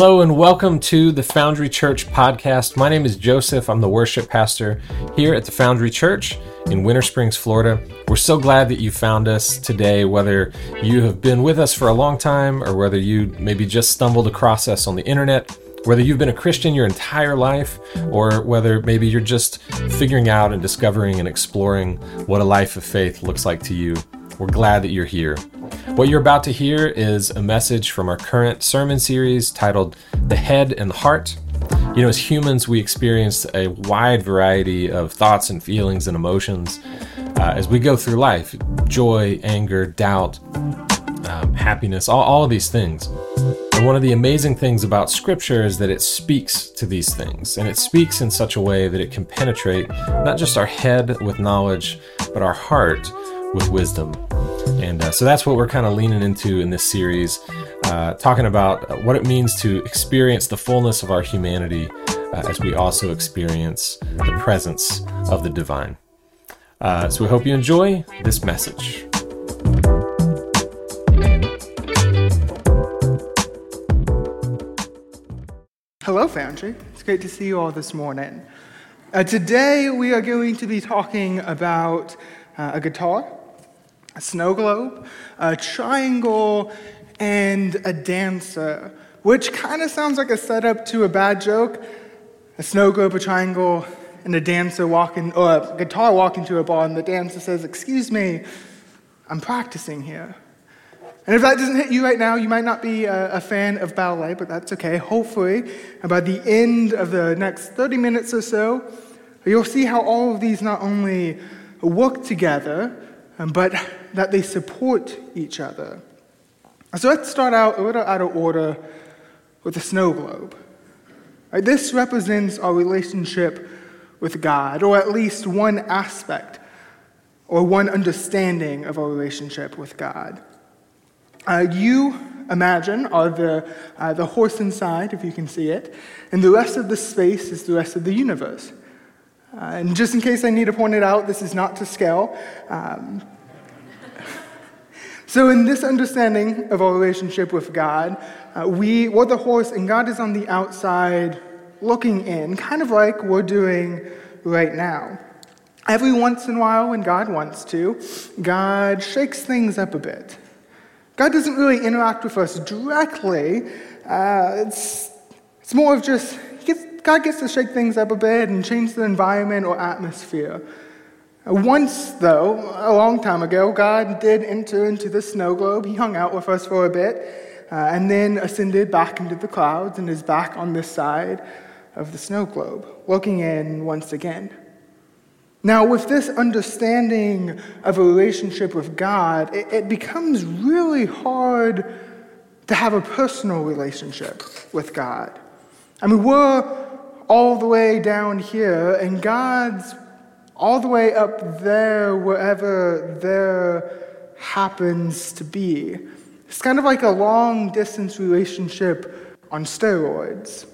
Hello and welcome to the Foundry Church podcast. My name is Joseph. I'm the worship pastor here at the Foundry Church in Winter Springs, Florida. We're so glad that you found us today, whether you have been with us for a long time or whether you maybe just stumbled across us on the internet, whether you've been a Christian your entire life, or whether maybe you're just figuring out and discovering and exploring what a life of faith looks like to you. We're glad that you're here. What you're about to hear is a message from our current sermon series titled The Head and the Heart. You know, as humans, we experience a wide variety of thoughts and feelings and emotions uh, as we go through life joy, anger, doubt, um, happiness, all, all of these things. And one of the amazing things about Scripture is that it speaks to these things, and it speaks in such a way that it can penetrate not just our head with knowledge, but our heart with wisdom. And uh, so that's what we're kind of leaning into in this series, uh, talking about what it means to experience the fullness of our humanity uh, as we also experience the presence of the divine. Uh, so we hope you enjoy this message. Hello, Foundry. It's great to see you all this morning. Uh, today, we are going to be talking about uh, a guitar a snow globe, a triangle, and a dancer, which kind of sounds like a setup to a bad joke. A snow globe, a triangle, and a dancer walking, or a guitar walking to a bar, and the dancer says, Excuse me, I'm practicing here. And if that doesn't hit you right now, you might not be a, a, fan of ballet, but that's okay. Hopefully, by the end of the next 30 minutes or so, you'll see how all of these not only work together, but that they support each other. So let's start out a little out of order with the snow globe. Right, this represents our relationship with God, or at least one aspect or one understanding of our relationship with God. Uh, you imagine are the, uh, the horse inside, if you can see it, and the rest of the space is the rest of the universe. Uh, and just in case I need to point it out, this is not to scale. Um, so, in this understanding of our relationship with God, uh, we, we're the horse, and God is on the outside looking in, kind of like we're doing right now. Every once in a while, when God wants to, God shakes things up a bit. God doesn't really interact with us directly. Uh, it's, it's more of just, God gets to shake things up a bit and change the environment or atmosphere. Once, though, a long time ago, God did enter into the snow globe. He hung out with us for a bit uh, and then ascended back into the clouds and is back on this side of the snow globe, looking in once again. Now, with this understanding of a relationship with God, it, it becomes really hard to have a personal relationship with God. I mean, we're all the way down here, and God's all the way up there, wherever there happens to be. It's kind of like a long distance relationship on steroids.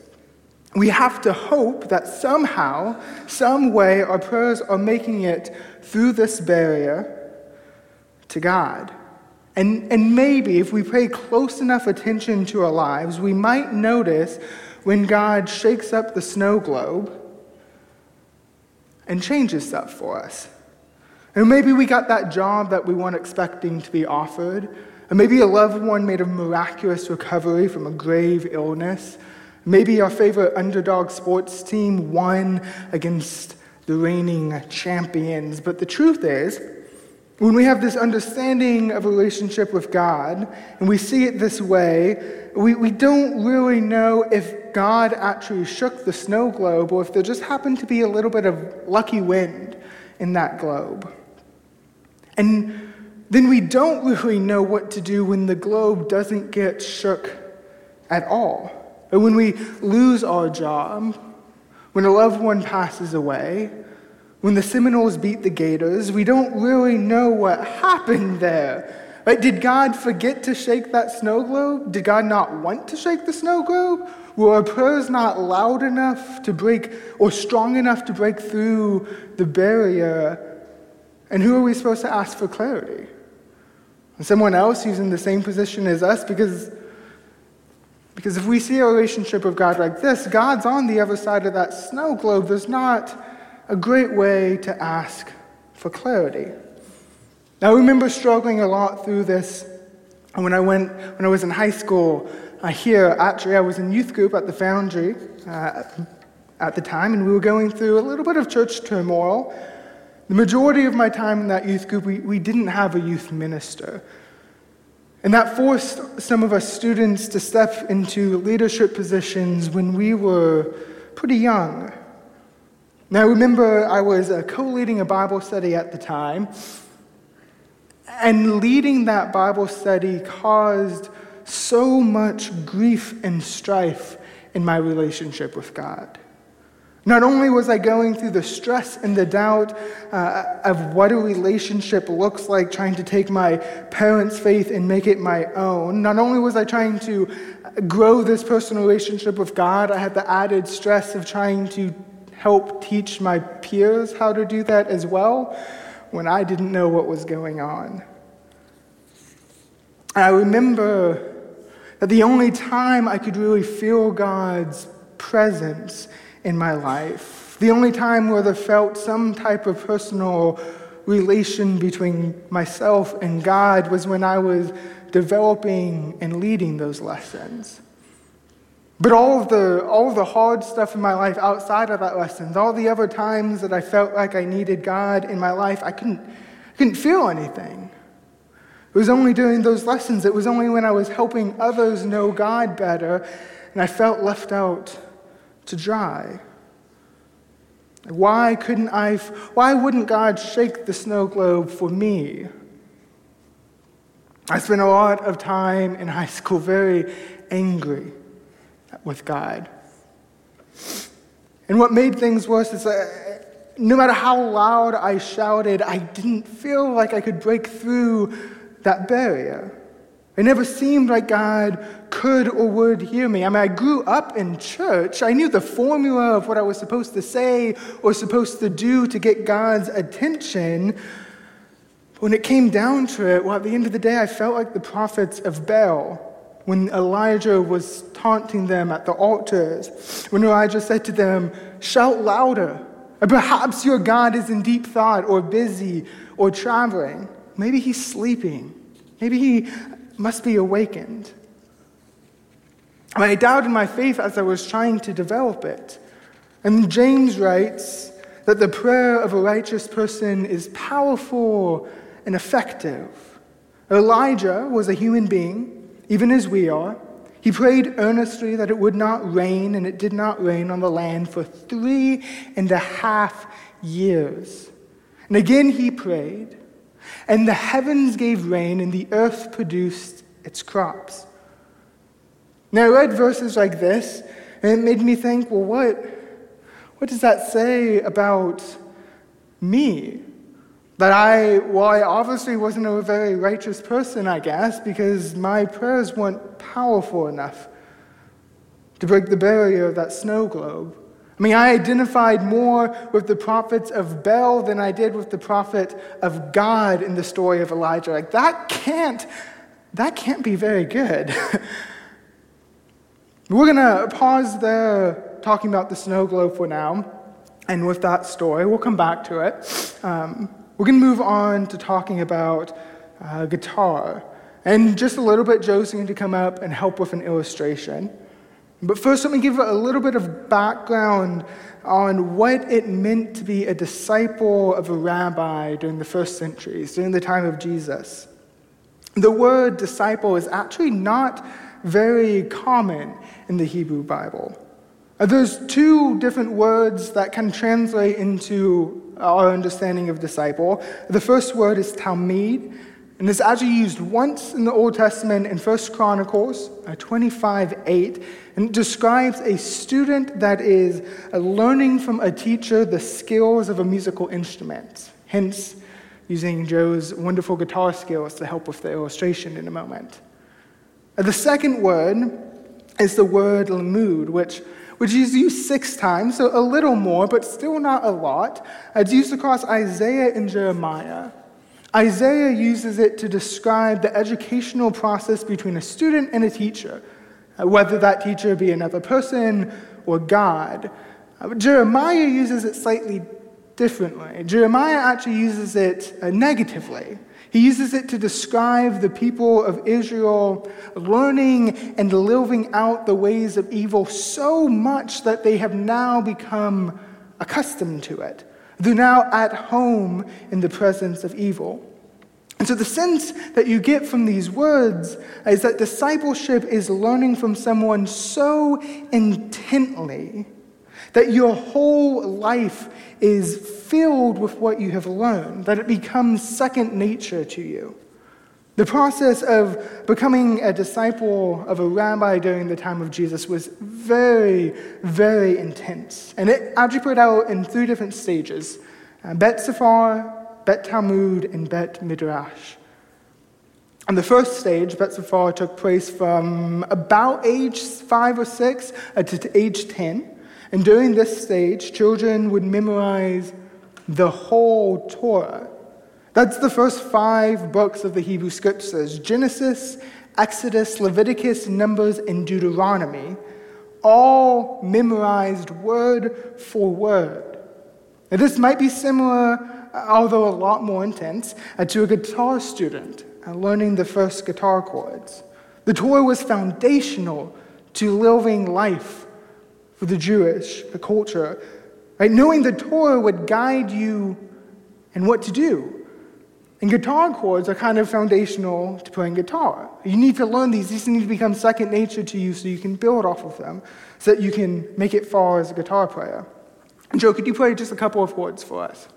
We have to hope that somehow, some way, our prayers are making it through this barrier to God. And, and maybe if we pay close enough attention to our lives, we might notice when God shakes up the snow globe and changes stuff for us. And maybe we got that job that we weren't expecting to be offered. Or maybe a loved one made a miraculous recovery from a grave illness. Maybe our favorite underdog sports team won against the reigning champions. But the truth is, when we have this understanding of a relationship with God and we see it this way, we, we don't really know if God actually shook the snow globe or if there just happened to be a little bit of lucky wind in that globe. And then we don't really know what to do when the globe doesn't get shook at all. Or when we lose our job, when a loved one passes away, when the Seminoles beat the Gators, we don't really know what happened there. Right? Did God forget to shake that snow globe? Did God not want to shake the snow globe? Were our prayers not loud enough to break or strong enough to break through the barrier? And who are we supposed to ask for clarity? Someone else who's in the same position as us because, Because if we see a relationship with God like this, God's on the other side of that snow globe. There's not a great way to ask for clarity. Now, I remember struggling a lot through this when I went when I was in high school. Uh, here, actually, I was in youth group at the Foundry uh, at the time, and we were going through a little bit of church turmoil. The majority of my time in that youth group, we, we didn't have a youth minister. And that forced some of us students to step into leadership positions when we were pretty young. Now, I remember I was uh, co leading a Bible study at the time, and leading that Bible study caused so much grief and strife in my relationship with God. Not only was I going through the stress and the doubt uh, of what a relationship looks like, trying to take my parents' faith and make it my own, not only was I trying to grow this personal relationship with God, I had the added stress of trying to help teach my peers how to do that as well when I didn't know what was going on. I remember that the only time I could really feel God's presence in my life, the only time where there felt some type of personal relation between myself and God was when I was developing and leading those lessons. But all of the all of the hard stuff in my life outside of that lessons, all the other times that I felt like I needed God in my life, I couldn't, couldn't feel anything. It was only during those lessons, it was only when I was helping others know God better and I felt left out to dry. Why couldn't I, why wouldn't God shake the snow globe for me? I spent a lot of time in high school very angry with God. And what made things worse is that no matter how loud I shouted, I didn't feel like I could break through that barrier. It never seemed like God could or would hear me. I mean, I grew up in church. I knew the formula of what I was supposed to say or supposed to do to get God's attention. But when it came down to it, well, at the end of the day, I felt like the prophets of Baal when Elijah was taunting them at the altars, when Elijah said to them, Shout louder. Perhaps your God is in deep thought or busy or traveling. Maybe he's sleeping. Maybe he must be awakened. I doubted my faith as I was trying to develop it. And James writes that the prayer of a righteous person is powerful and effective. Elijah was a human being, even as we are. He prayed earnestly that it would not rain, and it did not rain on the land for three and a half years. And again he prayed, and the heavens gave rain, and the earth produced its crops. Now, I read verses like this, and it made me think, well, what, what does that say about me? That I, well, I obviously wasn't a very righteous person, I guess, because my prayers weren't powerful enough to break the barrier of that snow globe. I mean, I identified more with the prophets of Baal than I did with the prophet of God in the story of Elijah. Like, that can't, that can't be very good. We're going to pause there talking about the snow globe for now. And with that story, we'll come back to it. Um, we're going to move on to talking about uh, guitar. And just a little bit, Joe's going to come up and help with an illustration. But first, let me give a little bit of background on what it meant to be a disciple of a rabbi during the first centuries, during the time of Jesus. The word disciple is actually not very common in the Hebrew Bible. Uh, there's two different words that can translate into our understanding of disciple. The first word is talmid, and it's actually used once in the Old Testament in 1 Chronicles uh, 25 8, and it describes a student that is uh, learning from a teacher the skills of a musical instrument, hence, using Joe's wonderful guitar skills to help with the illustration in a moment. Uh, the second word is the word lamud, which, which is used six times, so a little more, but still not a lot. It's used across Isaiah and Jeremiah. Isaiah uses it to describe the educational process between a student and a teacher. uh, whether that teacher be another person or God. Uh, Jeremiah uses it slightly differently. Jeremiah actually uses it uh, negatively. He uses it to describe the people of Israel learning and living out the ways of evil so much that they have now become accustomed to it. They're now at home in the presence of evil. And so, the sense that you get from these words is that discipleship is learning from someone so intently that your whole life is filled with what you have learned, that it becomes second nature to you. The process of becoming a disciple of a rabbi during the time of Jesus was very, very intense. And it played out in three different stages uh, Bet Sephar, Bet Talmud, and Bet Midrash. And the first stage, Bet Sephar, took place from about age five or six uh, to age 10. And during this stage, children would memorize the whole Torah. That's the first five books of the Hebrew Scriptures Genesis, Exodus, Leviticus, Numbers, and Deuteronomy, all memorized word for word. Now, this might be similar, although a lot more intense, uh, to a guitar student uh, learning the first guitar chords. The Torah was foundational to living life for the Jewish culture. Right? Knowing the Torah would guide you in what to do. And guitar chords are kind of foundational to playing guitar. You need to learn these. These need to become second nature to you so you can build off of them, so that you can make it far as a guitar player. Joe, could you play just a couple of chords for us?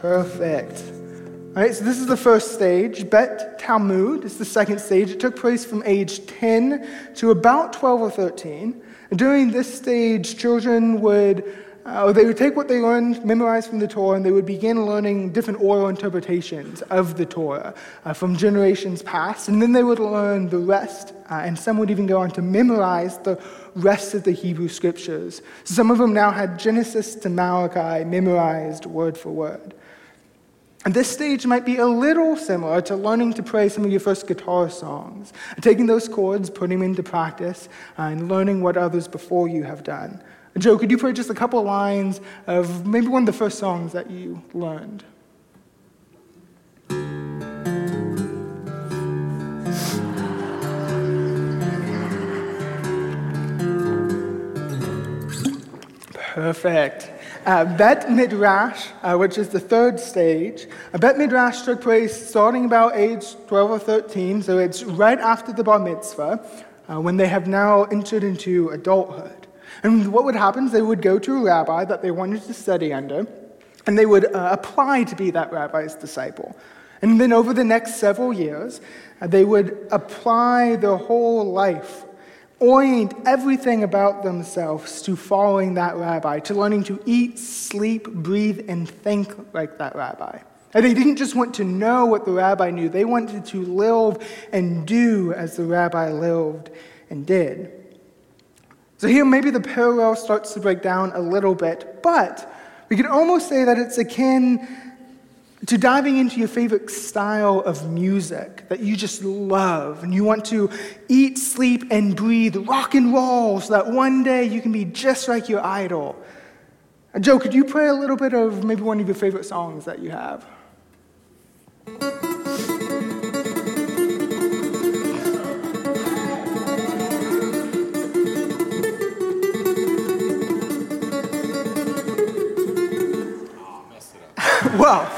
Perfect. All right, so this is the first stage. Bet Talmud is the second stage. It took place from age 10 to about 12 or 13. During this stage, children would, uh, they would take what they learned, memorized from the Torah, and they would begin learning different oral interpretations of the Torah uh, from generations past. And then they would learn the rest, uh, and some would even go on to memorize the rest of the Hebrew scriptures. Some of them now had Genesis to Malachi memorized word for word. And this stage might be a little similar to learning to play some of your first guitar songs, taking those chords, putting them into practice, and learning what others before you have done. Joe, could you play just a couple of lines of maybe one of the first songs that you learned? Perfect. Uh, Bet Midrash, uh, which is the third stage, uh, Bet Midrash took place starting about age 12 or 13, so it's right after the Bar Mitzvah, uh, when they have now entered into adulthood. And what would happen is they would go to a rabbi that they wanted to study under, and they would uh, apply to be that rabbi's disciple. And then over the next several years, uh, they would apply their whole life orient everything about themselves to following that rabbi, to learning to eat, sleep, breathe, and think like that rabbi. And they didn't just want to know what the rabbi knew, they wanted to live and do as the rabbi lived and did. So here, maybe the parallel starts to break down a little bit, but we could almost say that it's akin to diving into your favorite style of music that you just love and you want to eat, sleep, and breathe rock and roll so that one day you can be just like your idol. Joe, could you play a little bit of maybe one of your favorite songs that you have? well,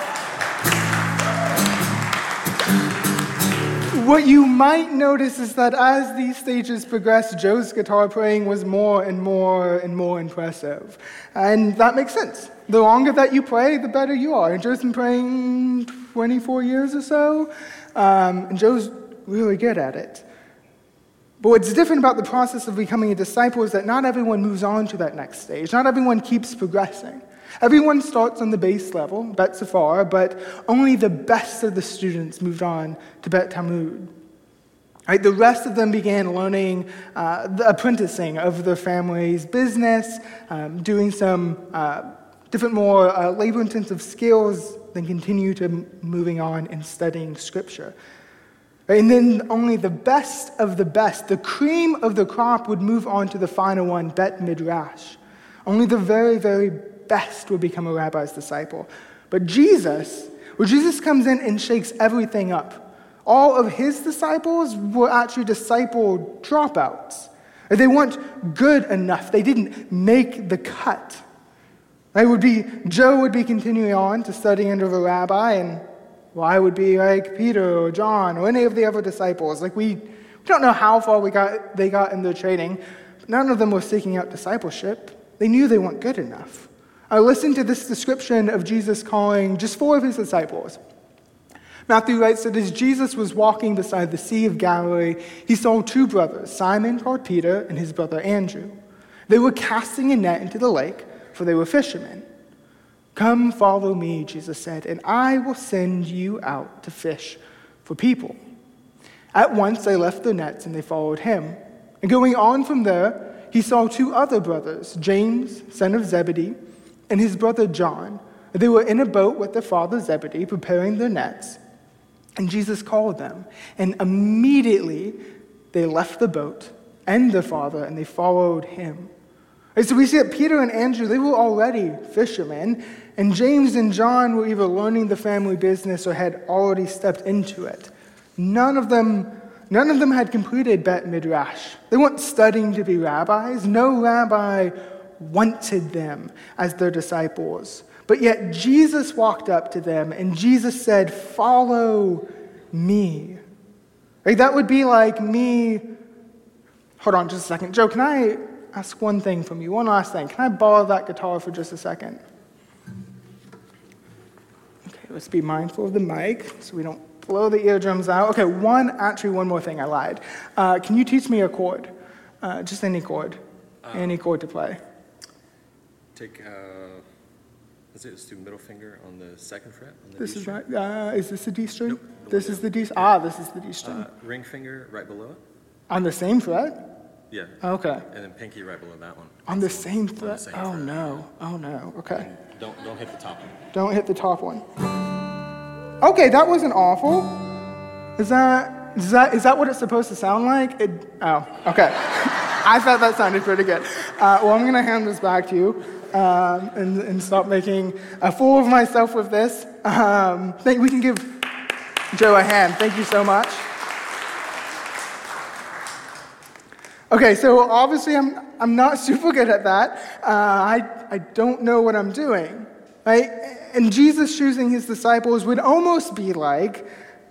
what you might notice is that as these stages progressed, Joe's guitar playing was more and more and more impressive. And that makes sense. The longer that you play, the better you are. And Joe's been playing 24 years or so, um, and Joe's really good at it. But what's different about the process of becoming a disciple is that not everyone moves on to that next stage. Not everyone keeps progressing. Everyone starts on the base level, Bet Sephar, but only the best of the students moved on to Bet Talmud. Right, the rest of them began learning uh, the apprenticing of their family's business, um, doing some uh, different, more uh, labor intensive skills then continue to moving on and studying Scripture. And then only the best of the best, the cream of the crop, would move on to the final one, Bet Midrash. Only the very, very best would become a rabbi's disciple. But Jesus, well, Jesus comes in and shakes everything up. All of his disciples were actually disciple dropouts. They weren't good enough. They didn't make the cut. They would be, Joe would be continuing on to study under a rabbi, and well, I would be like Peter or John or any of the other disciples. Like we, we don't know how far we got, they got in their training. None of them were seeking out discipleship. They knew they weren't good enough. I listened to this description of Jesus calling just four of his disciples. Matthew writes that as Jesus was walking beside the Sea of Galilee, he saw two brothers, Simon called Peter and his brother Andrew. They were casting a net into the lake, for they were fishermen. Come, follow me, Jesus said, and I will send you out to fish for people. At once they left their nets and they followed him. And going on from there, he saw two other brothers, James, son of Zebedee, and his brother John. They were in a boat with their father Zebedee, preparing their nets. And Jesus called them. And immediately they left the boat and their father and they followed him. And so we see that Peter and Andrew, they were already fishermen, and James and John were either learning the family business or had already stepped into it. None of them, none of them had completed Bet Midrash. They weren't studying to be rabbis. No rabbi wanted them as their disciples. But yet Jesus walked up to them and Jesus said, Follow me. Like that would be like me. Hold on just a second. Joe, can I ask one thing from you? One last thing. Can I borrow that guitar for just a second? Okay, let's be mindful of the mic so we don't blow the eardrums out. Okay, one, actually, one more thing I lied. Uh, can you teach me a chord? Uh, just any chord. Um, any chord to play. Take. Uh Let's let's do middle finger on the second fret. On this D is right. Uh, is this the D string? Nope, this is the D. Ah, this is the D string. Uh, ring finger right below it. On the same fret. Yeah. Okay. And then pinky right below that one. On the same fret. The same oh fret. no! Oh no! Okay. And don't don't hit the top one. Don't hit the top one. Okay, that wasn't awful. Is that is that is that what it's supposed to sound like? It, oh, okay. I thought that sounded pretty good. Uh, well, I'm gonna hand this back to you um, and, and, stop making a fool of myself with this. Um, think we can give Joe a hand. Thank you so much. Okay, so obviously I'm, I'm not super good at that. Uh, I, I don't know what I'm doing. Right? And Jesus choosing his disciples would almost be like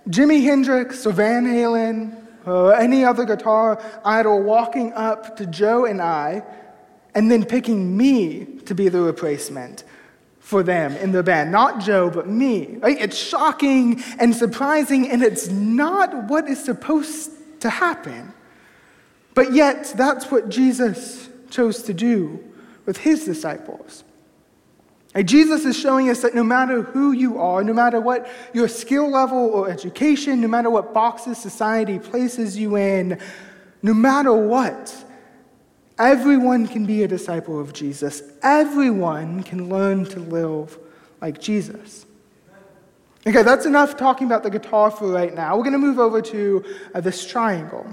Jimi Hendrix or Van Halen or any other guitar idol walking up to Joe and I and then picking me to be the replacement for them in the band. Not Joe, but me. Right? It's shocking and surprising, and it's not what is supposed to happen. But yet, that's what Jesus chose to do with his disciples. And Jesus is showing us that no matter who you are, no matter what your skill level or education, no matter what boxes society places you in, no matter what, Everyone can be a disciple of Jesus. Everyone can learn to live like Jesus. Okay, that's enough talking about the guitar for right now. We're going to move over to uh, this triangle.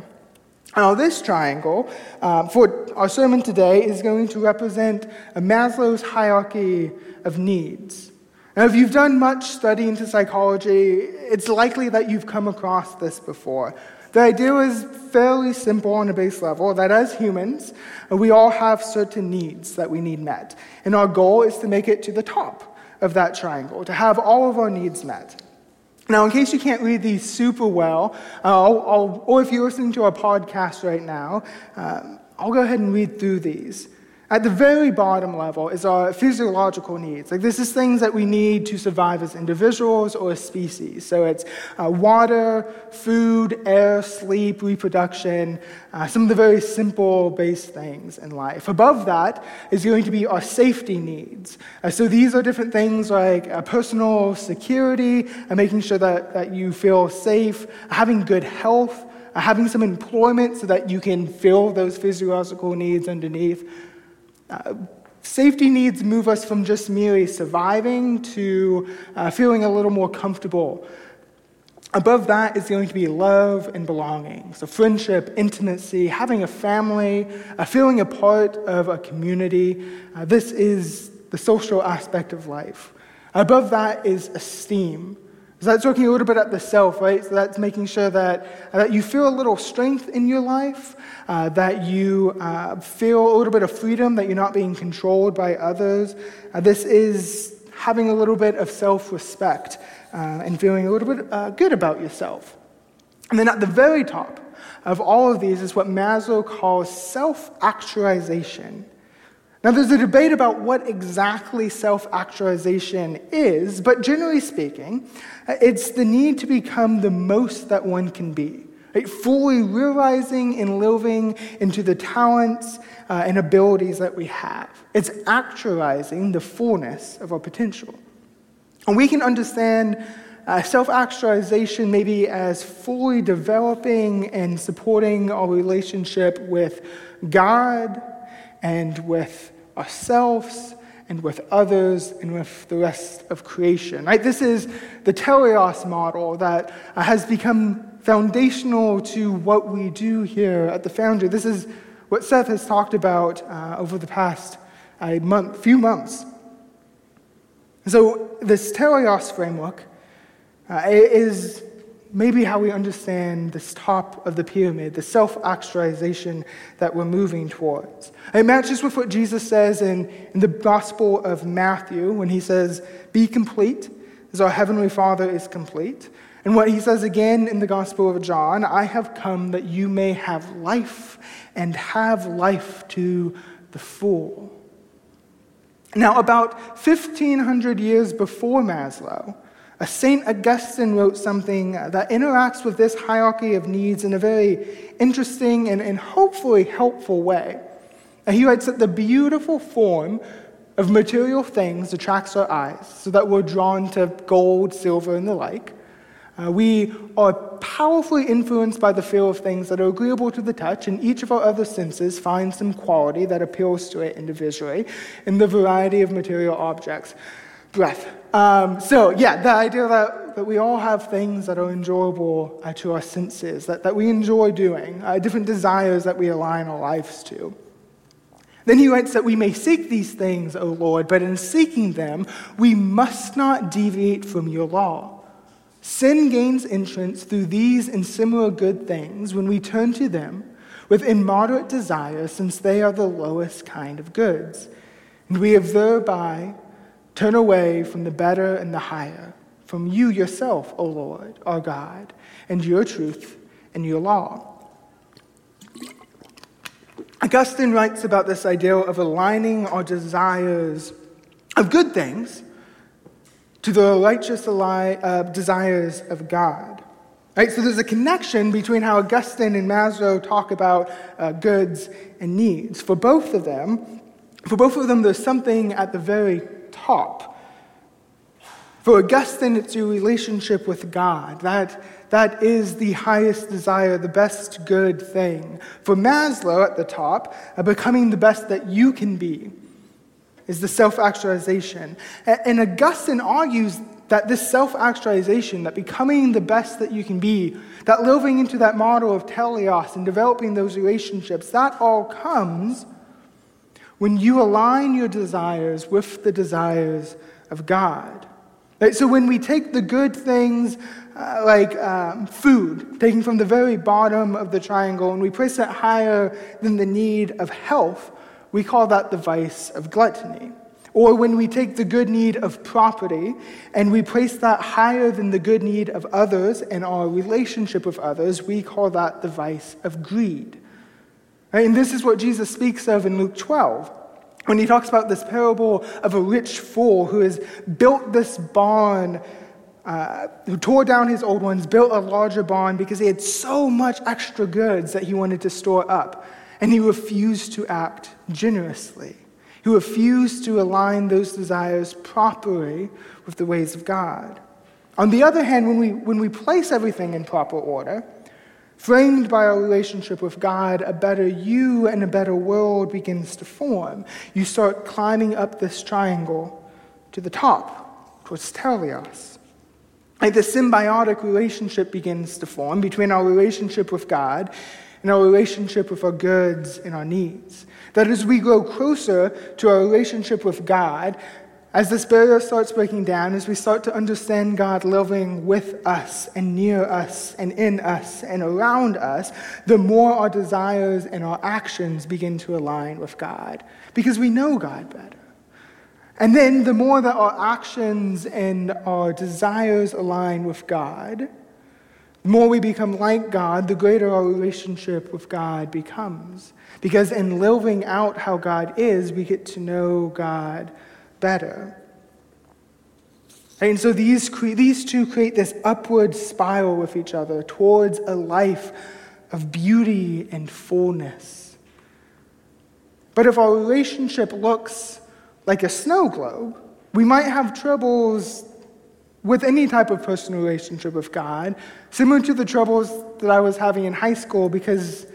Now, this triangle uh, for our sermon today is going to represent a Maslow's hierarchy of needs. Now, if you've done much study into psychology, it's likely that you've come across this before. The idea is fairly simple on a base level that as humans, we all have certain needs that we need met. And our goal is to make it to the top of that triangle, to have all of our needs met. Now, in case you can't read these super well, uh, I'll, I'll, or if you're listening to our podcast right now, uh, I'll go ahead and read through these. At the very bottom level is our physiological needs. Like this is things that we need to survive as individuals or as species. So it's uh, water, food, air, sleep, reproduction, uh, some of the very simple base things in life. Above that is going to be our safety needs. Uh, so these are different things like uh, personal security, and making sure that, that you feel safe, having good health, uh, having some employment so that you can fill those physiological needs underneath Safety needs move us from just merely surviving to uh, feeling a little more comfortable. Above that is going to be love and belonging. So, friendship, intimacy, having a family, uh, feeling a part of a community. Uh, this is the social aspect of life. Above that is esteem. So that's looking a little bit at the self, right? So that's making sure that, uh, that you feel a little strength in your life, uh, that you uh, feel a little bit of freedom, that you're not being controlled by others. Uh, this is having a little bit of self respect uh, and feeling a little bit uh, good about yourself. And then at the very top of all of these is what Maslow calls self actualization. Now, there's a debate about what exactly self actualization is, but generally speaking, it's the need to become the most that one can be, right? fully realizing and living into the talents uh, and abilities that we have. It's actualizing the fullness of our potential. And we can understand uh, self actualization maybe as fully developing and supporting our relationship with God and with ourselves and with others and with the rest of creation. Right? This is the teleios model that has become foundational to what we do here at the Foundry. This is what Seth has talked about uh, over the past uh, month, few months. So, this teleios framework uh, is maybe how we understand this top of the pyramid, the self actualization that we're moving towards. It matches with what Jesus says in, in the Gospel of Matthew when he says, Be complete as our Heavenly Father is complete. And what he says again in the Gospel of John, I have come that you may have life and have life to the full. Now, about 1500 years before Maslow, St. Augustine wrote something that interacts with this hierarchy of needs in a very interesting and, and hopefully helpful way. And he writes that the beautiful form of material things attracts our eyes, so that we're drawn to gold, silver, and the like. Uh, we are powerfully influenced by the feel of things that are agreeable to the touch, and each of our other senses finds some quality that appeals to it individually in the variety of material objects breath. Um, so, yeah, the idea that, that we all have things that are enjoyable uh, to our senses, that, that we enjoy doing, uh, different desires that we align our lives to. Then he writes that we may seek these things, O Lord, but in seeking them, we must not deviate from your law. Sin gains entrance through these and similar good things when we turn to them with immoderate desire, since they are the lowest kind of goods. And we have thereby Turn away from the better and the higher, from you yourself, O Lord, our God, and your truth and your law. Augustine writes about this idea of aligning our desires of good things to the righteous uh, desires of God. Right? So there's a connection between how Augustine and Maslow talk about uh, goods and needs. For both of them, for both of them, there's something at the very top. For Augustine, it's your relationship with God. That, that is the highest desire, the best good thing. For Maslow, at the top, uh, becoming the best that you can be is the self actualization. And Augustine argues that this self actualization, that becoming the best that you can be, that living into that model of teleios and developing those relationships, that all comes when you align your desires with the desires of God. Right? So when we take the good things uh, like um, food, taking from the very bottom of the triangle, and we place it higher than the need of health, we call that the vice of gluttony. Or when we take the good need of property and we place that higher than the good need of others and our relationship with others, we call that the vice of greed. Right? And this is what Jesus speaks of in Luke 12 when he talks about this parable of a rich fool who has built this barn, uh, who tore down his old ones, built a larger barn because he had so much extra goods that he wanted to store up. And he refused to act generously. He refused to align those desires properly with the ways of God. On the other hand, when we, when we place everything in proper order, Framed by our relationship with God, a better you and a better world begins to form. You start climbing up this triangle to the top, towards Teleios. Like the symbiotic relationship begins to form between our relationship with God and our relationship with our goods and our needs. That as we grow closer to our relationship with God, as this barrier starts breaking down, as we start to understand God living with us and near us and in us and around us, the more our desires and our actions begin to align with God because we know God better. And then the more that our actions and our desires align with God, the more we become like God, the greater our relationship with God becomes. Because in living out how God is, we get to know God better. And so these, these two create this upward spiral with each other towards a life of beauty and fullness. But if our relationship looks like a snow globe, we might have troubles with any type of personal relationship with God, similar to the troubles that I was having in high school because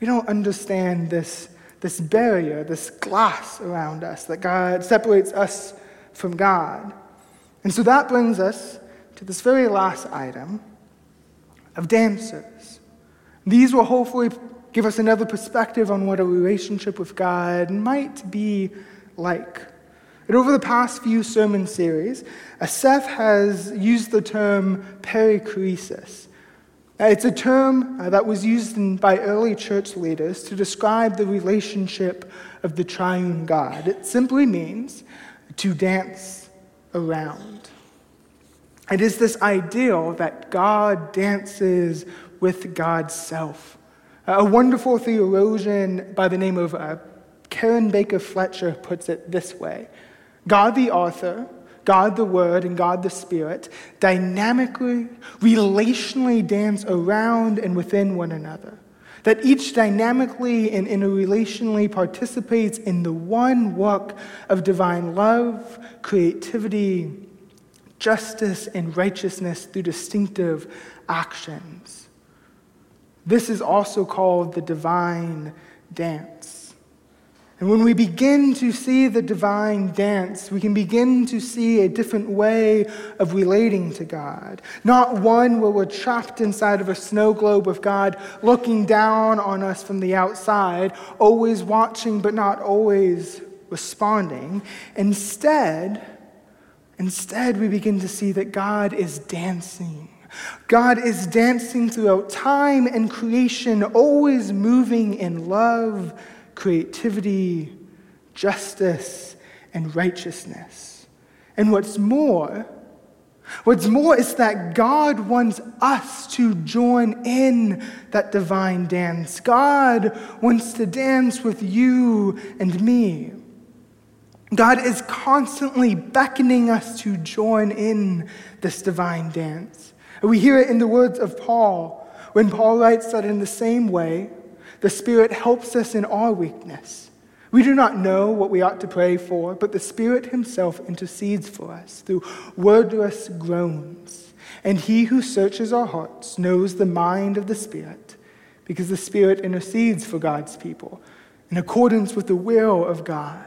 we don't understand this this barrier, this glass around us that God separates us from God. And so that brings us to this very last item of dancers. These will hopefully give us another perspective on what a relationship with God might be like. And over the past few sermon series, Seth has used the term perichoresis, it's a term uh, that was used by early church leaders to describe the relationship of the triune God. It simply means to dance around. It is this ideal that God dances with God's self. Uh, a wonderful theologian by the name of uh, Karen Baker Fletcher puts it this way God the author God the Word and God the Spirit dynamically, relationally dance around and within one another. That each dynamically and interrelationally participates in the one work of divine love, creativity, justice, and righteousness through distinctive actions. This is also called the divine dance. And when we begin to see the divine dance, we can begin to see a different way of relating to God. Not one where we're trapped inside of a snow globe of God looking down on us from the outside, always watching but not always responding. Instead, instead we begin to see that God is dancing. God is dancing throughout time and creation, always moving in love creativity, justice, and righteousness. And what's more, what's more is that God wants us to join in that divine dance. God wants to dance with you and me. God is constantly beckoning us to join in this divine dance. we hear it in the words of Paul when Paul writes that in the same way, the Spirit helps us in our weakness. We do not know what we ought to pray for, but the Spirit Himself intercedes for us through wordless groans. And He who searches our hearts knows the mind of the Spirit, because the Spirit intercedes for God's people in accordance with the will of God.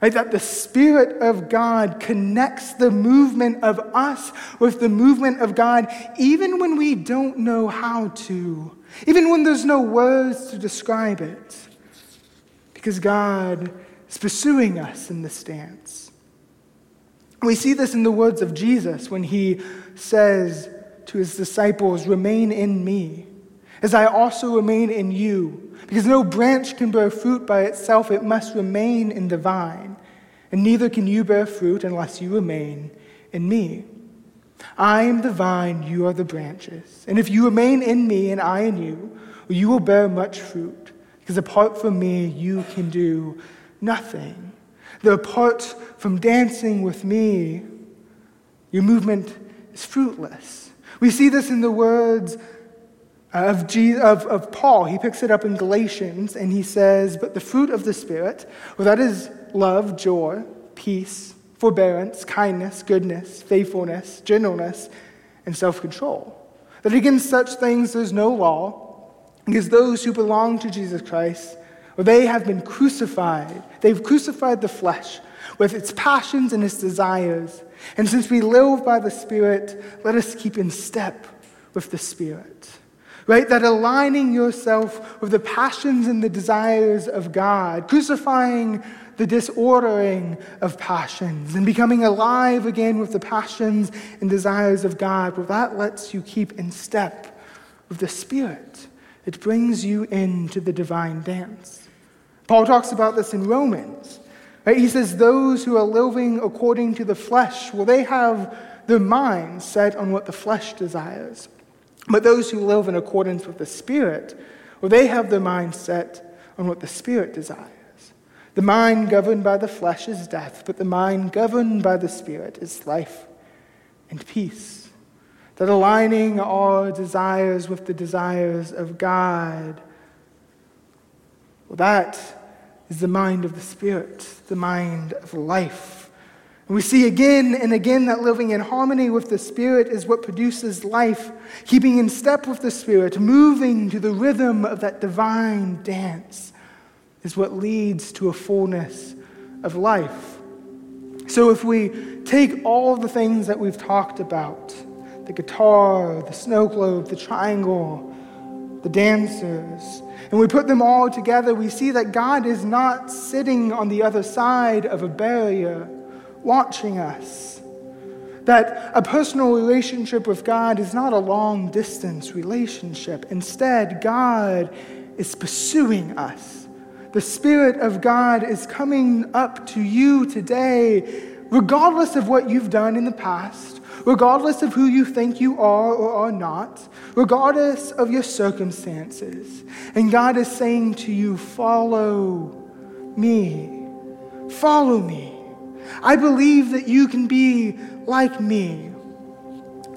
Right? That the Spirit of God connects the movement of us with the movement of God, even when we don't know how to even when there's no words to describe it, because God is pursuing us in this dance. We see this in the words of Jesus when he says to his disciples, Remain in me, as I also remain in you. Because no branch can bear fruit by itself, it must remain in the vine. And neither can you bear fruit unless you remain in me. I am the vine, you are the branches. And if you remain in me and I in you, you will bear much fruit. Because apart from me, you can do nothing. Though apart from dancing with me, your movement is fruitless. We see this in the words of, Jesus, of, of Paul. He picks it up in Galatians and he says, But the fruit of the Spirit, well, that is love, joy, peace, forbearance, kindness, goodness, faithfulness, gentleness, and self control. That against such things there's no law. Because those who belong to Jesus Christ, or they have been crucified, they've crucified the flesh with its passions and its desires. And since we live by the Spirit, let us keep in step with the Spirit. Right? That aligning yourself with the passions and the desires of God, crucifying the disordering of passions, and becoming alive again with the passions and desires of God, well, that lets you keep in step with the Spirit. It brings you into the divine dance. Paul talks about this in Romans. Right? He says, Those who are living according to the flesh, well, they have their minds set on what the flesh desires. But those who live in accordance with the Spirit, well, they have their mind set on what the Spirit desires. The mind governed by the flesh is death, but the mind governed by the Spirit is life and peace. That aligning our desires with the desires of God, well, that is the mind of the Spirit, the mind of life. And we see again and again that living in harmony with the Spirit is what produces life, keeping in step with the Spirit, moving to the rhythm of that divine dance is what leads to a fullness of life. So if we take all the things that we've talked about the guitar, the snow globe, the triangle, the dancers, and we put them all together, we see that God is not sitting on the other side of a barrier watching us. That a personal relationship with God is not a long distance relationship. Instead, God is pursuing us. The Spirit of God is coming up to you today, regardless of what you've done in the past, regardless of who you think you are or are not, regardless of your circumstances. And God is saying to you, Follow me. Follow me. I believe that you can be like me.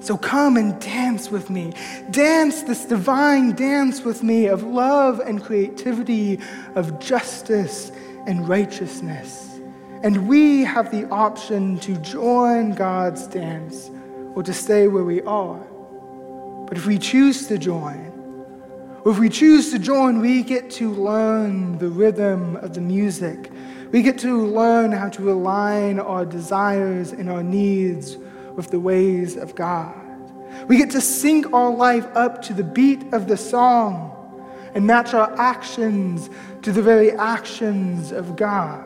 So come and dance with me. Dance this divine dance with me of love and creativity, of justice and righteousness. And we have the option to join God's dance or to stay where we are. But if we choose to join, or if we choose to join, we get to learn the rhythm of the music. We get to learn how to align our desires and our needs with the ways of God. We get to sync our life up to the beat of the song and match our actions to the very actions of God.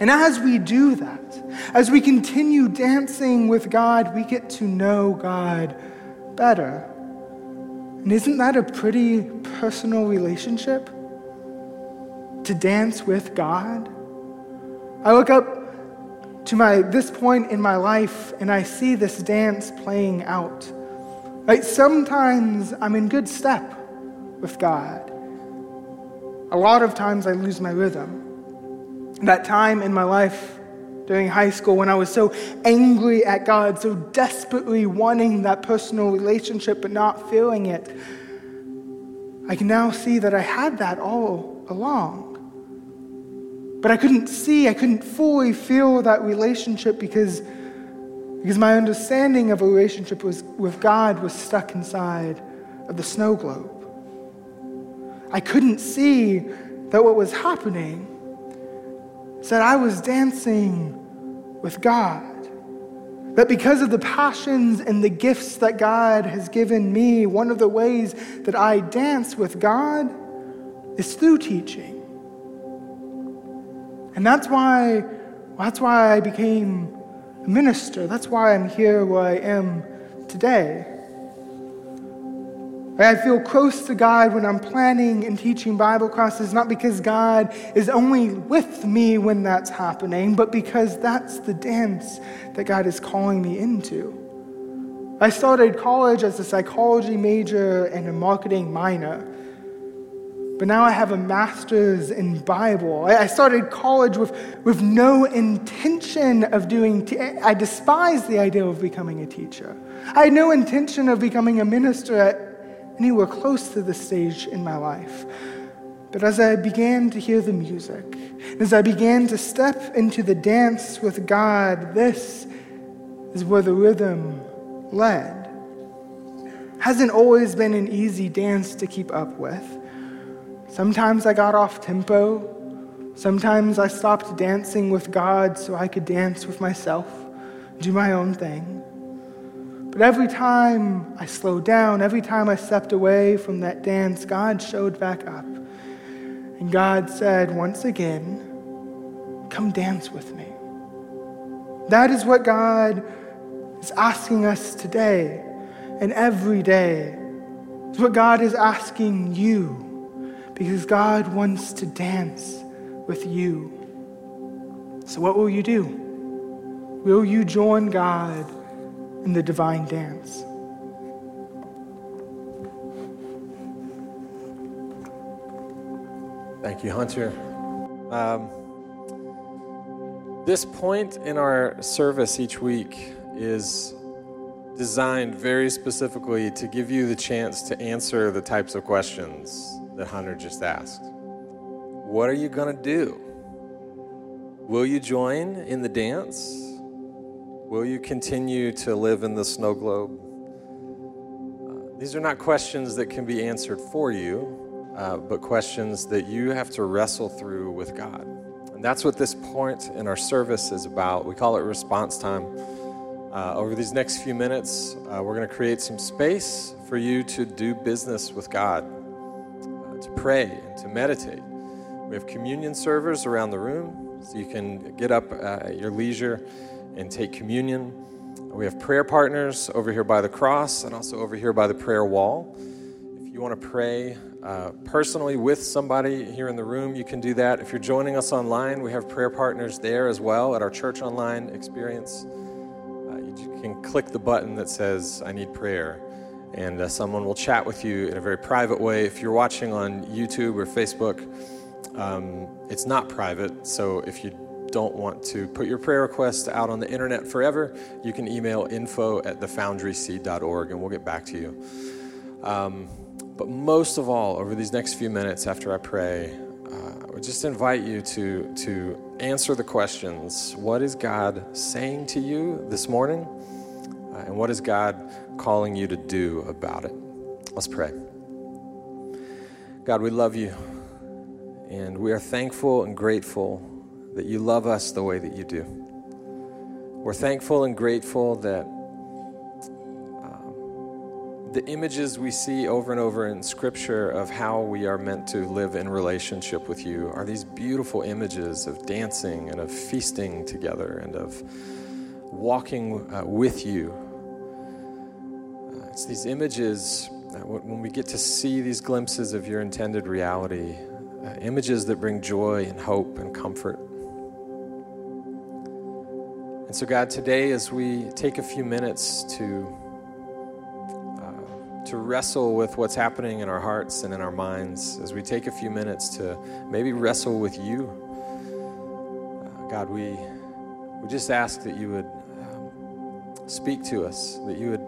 And as we do that, as we continue dancing with God, we get to know God better. And isn't that a pretty personal relationship? To dance with God? I look up to my this point in my life and I see this dance playing out. Right? Sometimes I'm in good step with God. A lot of times I lose my rhythm. That time in my life during high school when I was so angry at God, so desperately wanting that personal relationship but not feeling it, I can now see that I had that all along. But I couldn't see, I couldn't fully feel that relationship because, because my understanding of a relationship was, with God was stuck inside of the snow globe. I couldn't see that what was happening that I was dancing with God. That because of the passions and the gifts that God has given me, one of the ways that I dance with God is through teaching. And that's why, that's why I became a minister. That's why I'm here where I am today. I feel close to God when I'm planning and teaching Bible classes, not because God is only with me when that's happening, but because that's the dance that God is calling me into. I started college as a psychology major and a marketing minor. But now I have a master's in Bible. I started college with, with no intention of doing, I despise the idea of becoming a teacher. I had no intention of becoming a minister at anywhere close to this stage in my life. But as I began to hear the music, as I began to step into the dance with God, this is where the rhythm led. hasn't always been an easy dance to keep up with. Sometimes I got off tempo. Sometimes I stopped dancing with God so I could dance with myself, do my own thing. But every time I slowed down, every time I stepped away from that dance, God showed back up. And God said once again, Come dance with me. That is what God is asking us today and every day. It's what God is asking you because God wants to dance with you. So, what will you do? Will you join God in the divine dance? Thank you, Hunter. Um, this point in our service each week is designed very specifically to give you the chance to answer the types of questions that Hunter just asked. What are you going to do? Will you join in the dance? Will you continue to live in the snow globe? Uh, these are not questions that can be answered for you, uh, but questions that you have to wrestle through with God. And that's what this point in our service is about. We call it response time. Uh, over these next few minutes, uh, we're going to create some space for you to do business with God, to pray and to meditate. We have communion servers around the room, so you can get up at your leisure and take communion. We have prayer partners over here by the cross and also over here by the prayer wall. If you want to pray uh, personally with somebody here in the room, you can do that. If you're joining us online, we have prayer partners there as well at our Church Online experience. Uh, you can click the button that says, I need prayer and uh, someone will chat with you in a very private way. If you're watching on YouTube or Facebook, um, it's not private, so if you don't want to put your prayer request out on the internet forever, you can email info at thefoundryc.org and we'll get back to you. Um, but most of all, over these next few minutes after I pray, uh, I would just invite you to, to answer the questions What is God saying to you this morning? Uh, and what is God calling you to do about it? Let's pray. God, we love you. And we are thankful and grateful that you love us the way that you do. We're thankful and grateful that um, the images we see over and over in Scripture of how we are meant to live in relationship with you are these beautiful images of dancing and of feasting together and of walking uh, with you. It's these images, when we get to see these glimpses of your intended reality, uh, images that bring joy and hope and comfort. And so, God, today as we take a few minutes to uh, to wrestle with what's happening in our hearts and in our minds, as we take a few minutes to maybe wrestle with you, uh, God, we we just ask that you would um, speak to us, that you would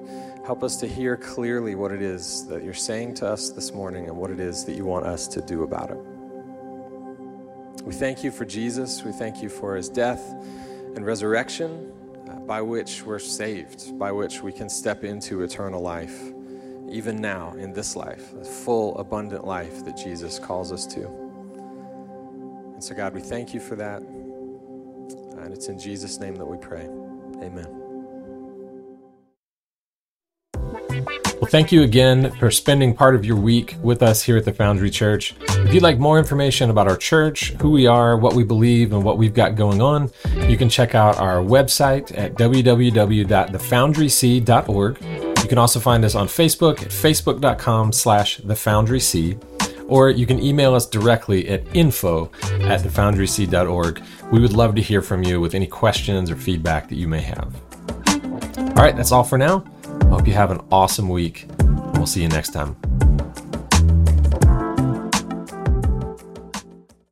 help us to hear clearly what it is that you're saying to us this morning and what it is that you want us to do about it. We thank you for Jesus. We thank you for his death and resurrection uh, by which we're saved, by which we can step into eternal life, even now in this life, the full, abundant life that Jesus calls us to. And so, God, we thank you for that. And it's in Jesus' name that we pray. Amen. Thank you again for spending part of your week with us here at the Foundry Church. If you'd like more information about our church, who we are, what we believe, and what we've got going on, you can check out our website at www.thefoundryc.org. You can also find us on Facebook at facebook.com slash thefoundryc, or you can email us directly at info at thefoundryc.org. We would love to hear from you with any questions or feedback that you may have. All right, that's all for now. Hope you have an awesome week. We'll see you next time.